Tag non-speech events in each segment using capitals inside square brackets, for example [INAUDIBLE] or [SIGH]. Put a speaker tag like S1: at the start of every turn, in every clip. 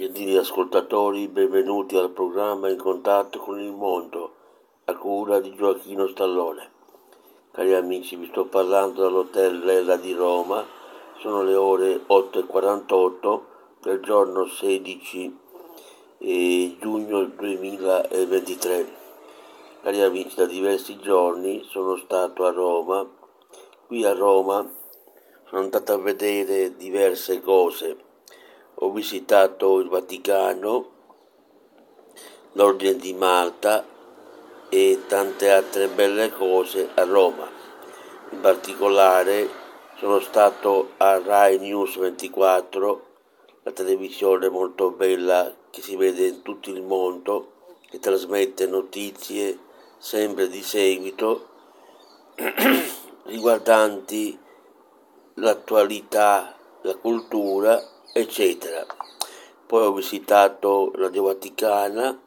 S1: Gentili ascoltatori, benvenuti al programma In contatto con il mondo, a cura di Gioacchino Stallone. Cari amici, vi sto parlando dall'Hotel Lella di Roma, sono le ore 8.48 del giorno 16 eh, giugno 2023. Cari amici, da diversi giorni sono stato a Roma. Qui a Roma sono andato a vedere diverse cose ho visitato il Vaticano, l'Ordine di Malta e tante altre belle cose a Roma. In particolare sono stato a Rai News 24, la televisione molto bella che si vede in tutto il mondo, che trasmette notizie sempre di seguito [CLEARS THROAT] riguardanti l'attualità, la cultura eccetera. Poi ho visitato Radio Vaticana,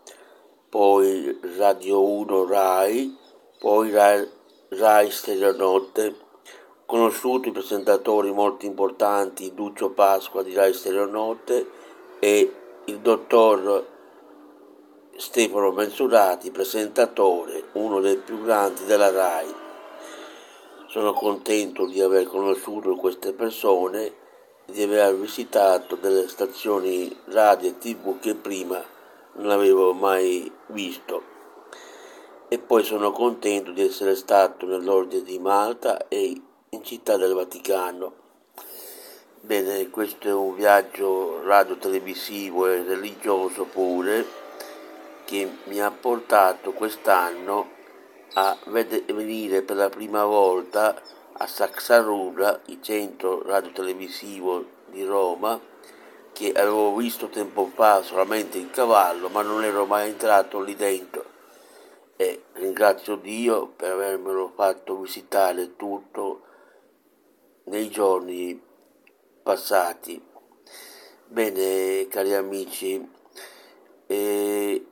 S1: poi Radio 1 Rai, poi Rai, Rai Stereonotte, ho conosciuto i presentatori molto importanti, Duccio Pasqua di Rai Stereonotte e il dottor Stefano Mensurati, presentatore, uno dei più grandi della RAI. Sono contento di aver conosciuto queste persone di aver visitato delle stazioni radio e tv che prima non avevo mai visto e poi sono contento di essere stato nell'Ordine di Malta e in Città del Vaticano. Bene, questo è un viaggio radio-televisivo e religioso pure che mi ha portato quest'anno a venire per la prima volta a Saxarura, il centro radiotelevisivo di Roma, che avevo visto tempo fa solamente in cavallo, ma non ero mai entrato lì dentro. E ringrazio Dio per avermelo fatto visitare tutto nei giorni passati. Bene, cari amici, eh,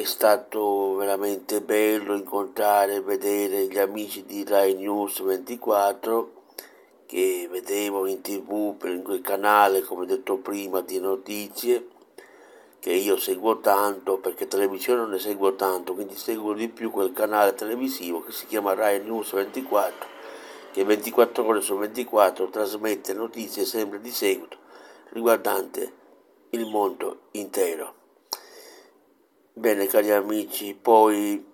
S1: è stato veramente bello incontrare e vedere gli amici di Rai News 24 che vedevo in tv per quel canale, come detto prima, di notizie che io seguo tanto perché televisione non ne seguo tanto, quindi seguo di più quel canale televisivo che si chiama Rai News 24 che 24 ore su 24 trasmette notizie sempre di seguito riguardante il mondo intero. Bene cari amici, poi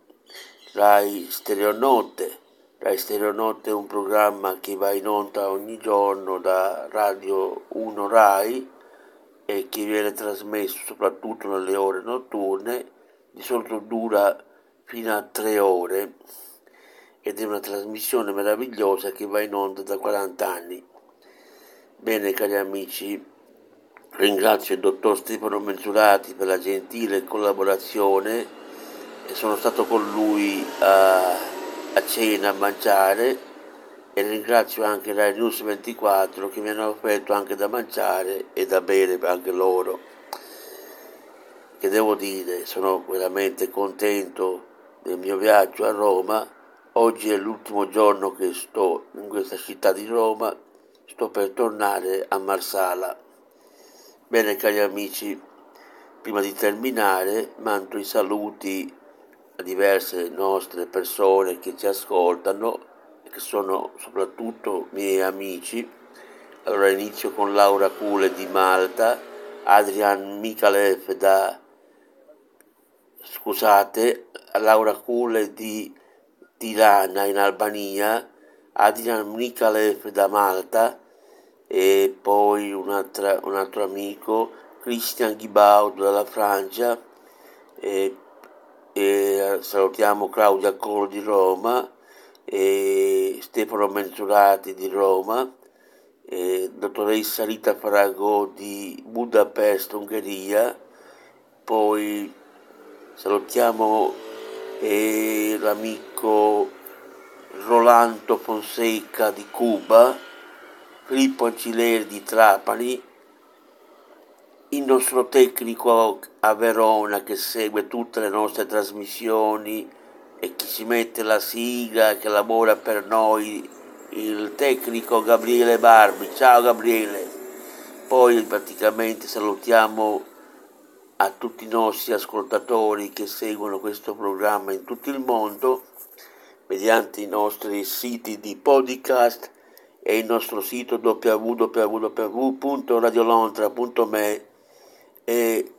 S1: Rai Stereonotte. Rai Stereonotte è un programma che va in onda ogni giorno da Radio 1 Rai e che viene trasmesso soprattutto nelle ore notturne, di solito dura fino a tre ore ed è una trasmissione meravigliosa che va in onda da 40 anni. Bene cari amici, Ringrazio il dottor Stefano Mensurati per la gentile collaborazione e sono stato con lui a, a cena a mangiare e ringrazio anche la News 24 che mi hanno offerto anche da mangiare e da bere anche loro. Che devo dire, sono veramente contento del mio viaggio a Roma. Oggi è l'ultimo giorno che sto in questa città di Roma, sto per tornare a Marsala. Bene cari amici, prima di terminare mando i saluti a diverse nostre persone che ci ascoltano e che sono soprattutto miei amici. Allora inizio con Laura Cule di Malta, Adrian Mikalev da scusate, Laura Cule di Tirana in Albania, Adrian Mikalev da Malta, e poi un, altro amico, Christian Ghibaud dalla Francia, e, e salutiamo Claudia Colo di Roma, Stefano Mensurati di Roma, dottoressa Rita Farago di Budapest, Ungheria, poi salutiamo l'amico Rolando Fonseca di Cuba, Filippo Ancileri di Trapani, il nostro tecnico a Verona che segue tutte le nostre trasmissioni e chi ci mette la sigla che lavora per noi, il tecnico Gabriele Barbi. Ciao Gabriele. Poi praticamente salutiamo a tutti i nostri ascoltatori che seguono questo programma in tutto il mondo mediante i nostri siti di podcast e il nostro sito www.radiolontra.me e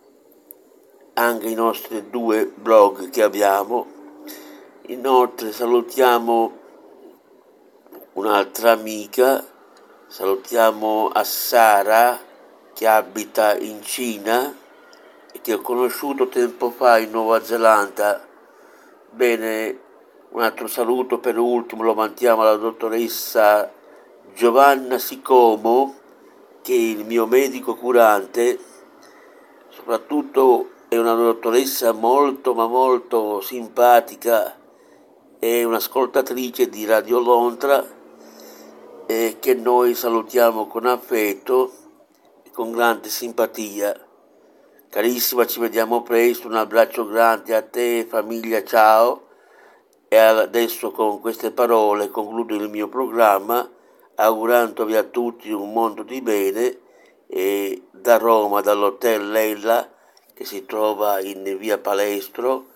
S1: anche i nostri due blog che abbiamo. Inoltre salutiamo un'altra amica, salutiamo Sara che abita in Cina e che ho conosciuto tempo fa in Nuova Zelanda. Bene, un altro saluto per ultimo lo mandiamo alla dottoressa Giovanna Sicomo, che è il mio medico curante, soprattutto è una dottoressa molto ma molto simpatica, è un'ascoltatrice di Radio Lontra e che noi salutiamo con affetto e con grande simpatia. Carissima, ci vediamo presto, un abbraccio grande a te, famiglia, ciao. E adesso con queste parole concludo il mio programma augurandovi a tutti un mondo di bene e da Roma, dall'hotel Leila che si trova in via Palestro,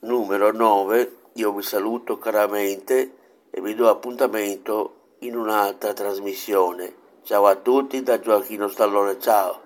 S1: numero 9, io vi saluto caramente e vi do appuntamento in un'altra trasmissione. Ciao a tutti da Gioacchino Stallone, ciao!